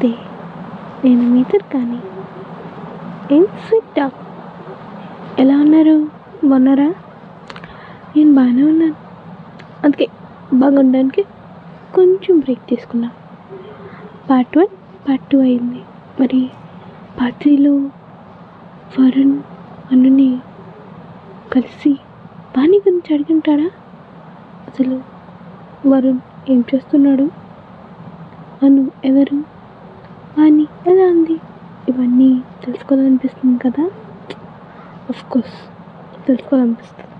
నమస్తే నేను మీతర్ కానీ. ఏం స్వీట్ టాక్? ఎలా ఉన్నారు? బాగున్నారా? నేను బాగానే ఉన్నాను. అందుకే బాగుండడానికి కొంచెం బ్రేక్ తీసుకున్నా. పార్ట్ వన్ పార్ట్ టూ అయింది. మరి పార్ట్ త్రీలో వరుణ్ అనుని కలిసి వాణి గురించి అడిగింటాడా? అసలు వరుణ్ ఏం చేస్తున్నాడు? అను ఎవరు? అని. ఎలా ఉంది ఇవన్నీ తెలుసుకోవాలనిపిస్తుంది కదా? ఆఫ్ కోర్స్ తెలుసుకోవాలనిపిస్తుంది.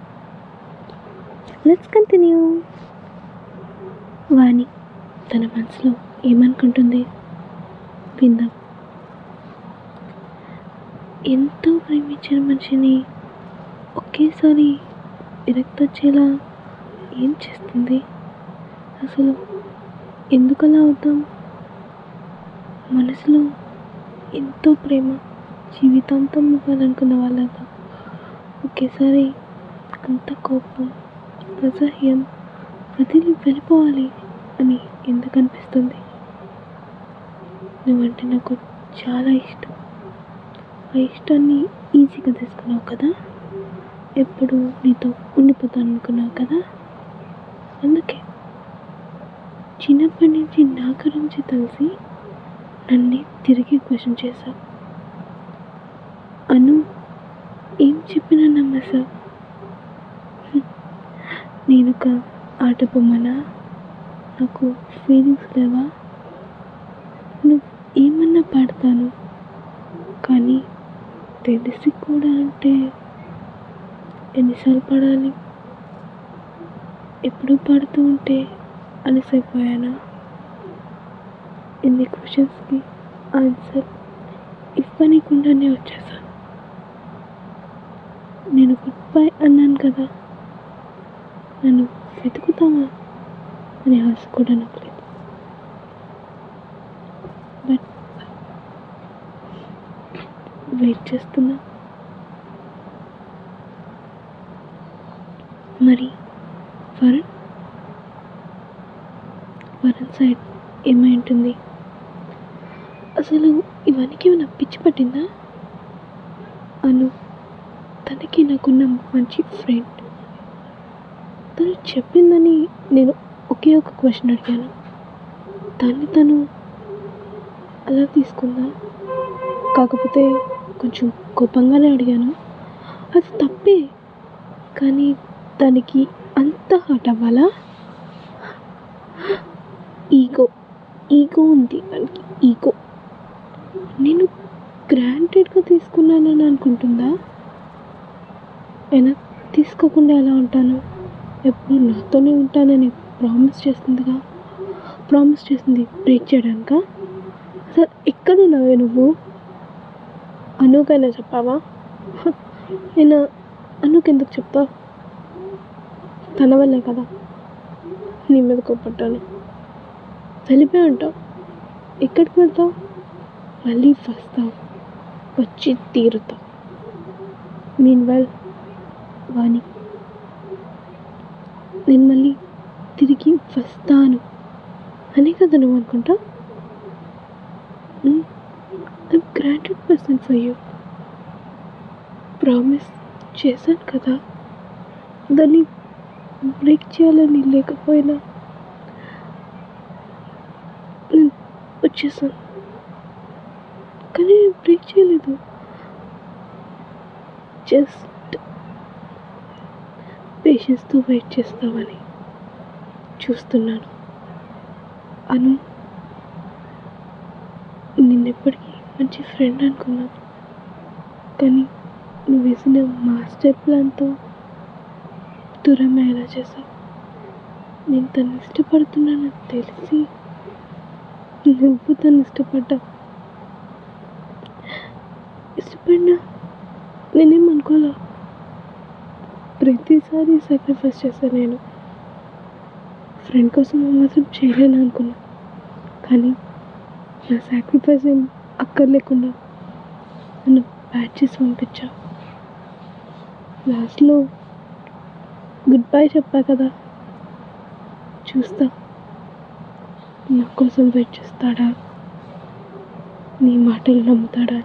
లెట్స్ కంటిన్యూ వాణి తన మనసులో ఏమనుకుంటుంది? విందాం. ఎంతో ప్రేమించిన మనిషిని ఒకేసారి విరక్త వచ్చేలా ఏం చేస్తుంది? అసలు ఎందుకు అలా అవుతాం? మనసులో ఎంతో ప్రేమ జీవితాంతం ఇవ్వాలనుకున్న వాళ్ళగా ఒకేసారి అంత కోపం అసహ్యం వదిలి వెళ్ళిపోవాలి అని ఎందుకు అనిపిస్తుంది? నువ్వంటే నాకు చాలా ఇష్టం. ఆ ఇష్టాన్ని ఈజీగా తీసుకున్నావు కదా? ఎప్పుడు నీతో ఉండిపోతాను అనుకున్నావు కదా? అందుకే చిన్నప్పటి నుంచి నా గురించి తెలిసి నన్ను తిరిగి క్వశ్చన్ చేశావు. అను ఏం చెప్పినా నమ్మేశావు నేను ఒక ఆట బొమ్మనా? నాకు ఫీలింగ్స్ లేవా? నువ్వు ఏమన్నా పాడతాను. కానీ తెలిసి కూడా అంటే ఎన్నిసార్లు పాడాలి? ఎప్పుడు పాడుతూ ఉంటే అలసైపోయానా? ఎన్ని క్వశ్చన్స్కి ఆన్సర్ ఇవ్వనీకుండానే వచ్చేసాను. నేను గుడ్ బై అన్నాను కదా. నన్ను వెతుకుతామా అనే ఆశ కూడా నాకు లేదు. బట్ వెయిట్ చేస్తున్నా. మరి వరుణ్? వరుణ్ సైడ్ ఏమై ఉంటుంది? అసలు ఇవన్నీ ఏమైనా పిచ్చి పట్టిందా? అను. తనకి నాకున్న మంచి ఫ్రెండ్ తను చెప్పిందని నేను ఒకే ఒక క్వశ్చన్ అడిగాను. దాన్ని తను అలా తీసుకుందా? కాకపోతే కొంచెం కోపంగానే అడిగాను. అది తప్పే. కానీ దానికి అంత హర్ట్ అవ్వాలా? ఈగో. ఈగో ఉంది. దానికి ఈగో. లేకుండా ఎలా ఉంటాను? ఎప్పుడు నాతోనే ఉంటానని ప్రామిస్ చేస్తుందిగా? ప్రామిస్ చేసింది బ్రేక్ చేయడానిక? అసలు ఎక్కడున్నావే నువ్వు? అనుకైనా చెప్పావా? నేను అనుకెందుకు చెప్తావు? తన వల్లే కదా నీ మీద కోపట్టాను వెళ్ళిపోయి ఉంటావు ఎక్కడికి వెళ్తావు? మళ్ళీ వస్తావు. వచ్చి తీరుతావు. మీన్ వెల్ వాణి. నేను మళ్ళీ తిరిగి వస్తాను. అనే కదా నువ్వు అనుకుంటా? I'm granted person for you promise చేశాను కదా. దాన్ని బ్రేక్ చేయాలని లేకపోయినా నేను వచ్చేసాను. కానీ నేను బ్రేక్ చేయలేదు. జస్ట్ పేషెన్స్తో వెయిట్ చేస్తామని చూస్తున్నాను. అను నిన్నెప్పటికీ మంచి ఫ్రెండ్ అనుకున్నాను. కానీ నువ్వు వేసిన మాస్టర్ ప్లాన్తో దూరం ఎలా చేసావు నేను తను ఇష్టపడుతున్నానని తెలిసి నువ్వు తను ఇష్టపడ్డావు. ఇష్టపడినా నేనేం అనుకోలే ప్రతిసారి సాక్రిఫైస్ చేశాను నేను. ఫ్రెండ్ కోసం మాత్రం చేయలేను అనుకున్నా. కానీ నా సాక్రిఫైస్ ఏం అక్కర్లేకుండా నన్ను బ్యాచ్ చేసి పంపించా. లాస్ట్లో గుడ్ బై చెప్పా కదా. చూస్తా. నా కోసం వెయిట్ చేస్తాడా? నీ మాటలు నమ్ముతాడా?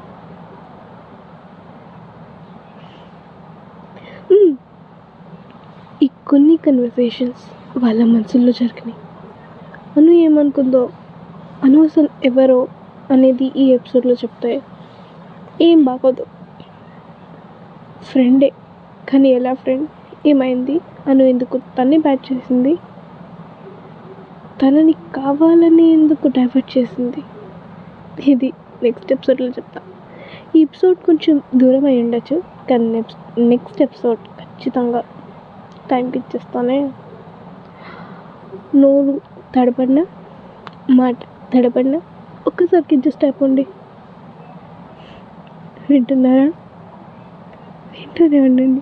కన్వర్సేషన్స్ వాళ్ళ మనసుల్లో జరిగినాయి. అను ఏమనుకుందో అను అసలు ఎవరో అనేది ఈ ఎపిసోడ్లో చెప్తాయి ఏం బాగోదు. ఫ్రెండే కానీ ఎలా ఫ్రెండ్ ఏమైంది? అను ఎందుకు తన్ని బ్యాట్ చేసింది? తనని కావాలని ఎందుకు డైవర్ట్ చేసింది? ఇది నెక్స్ట్ ఎపిసోడ్లో చెప్తా. ఈ ఎపిసోడ్ కొంచెం దూరం అయి ఉండొచ్చు కానీ నెక్స్ట్ ఎపిసోడ్ ఖచ్చితంగా టైంకి ఇచ్చేస్తానే నోరు తడపడిన మాట తడపడిన ఒక్కసారికి అడ్జస్ట్ అయిపోండి వింటున్నారా? వింటూనే ఉండండి.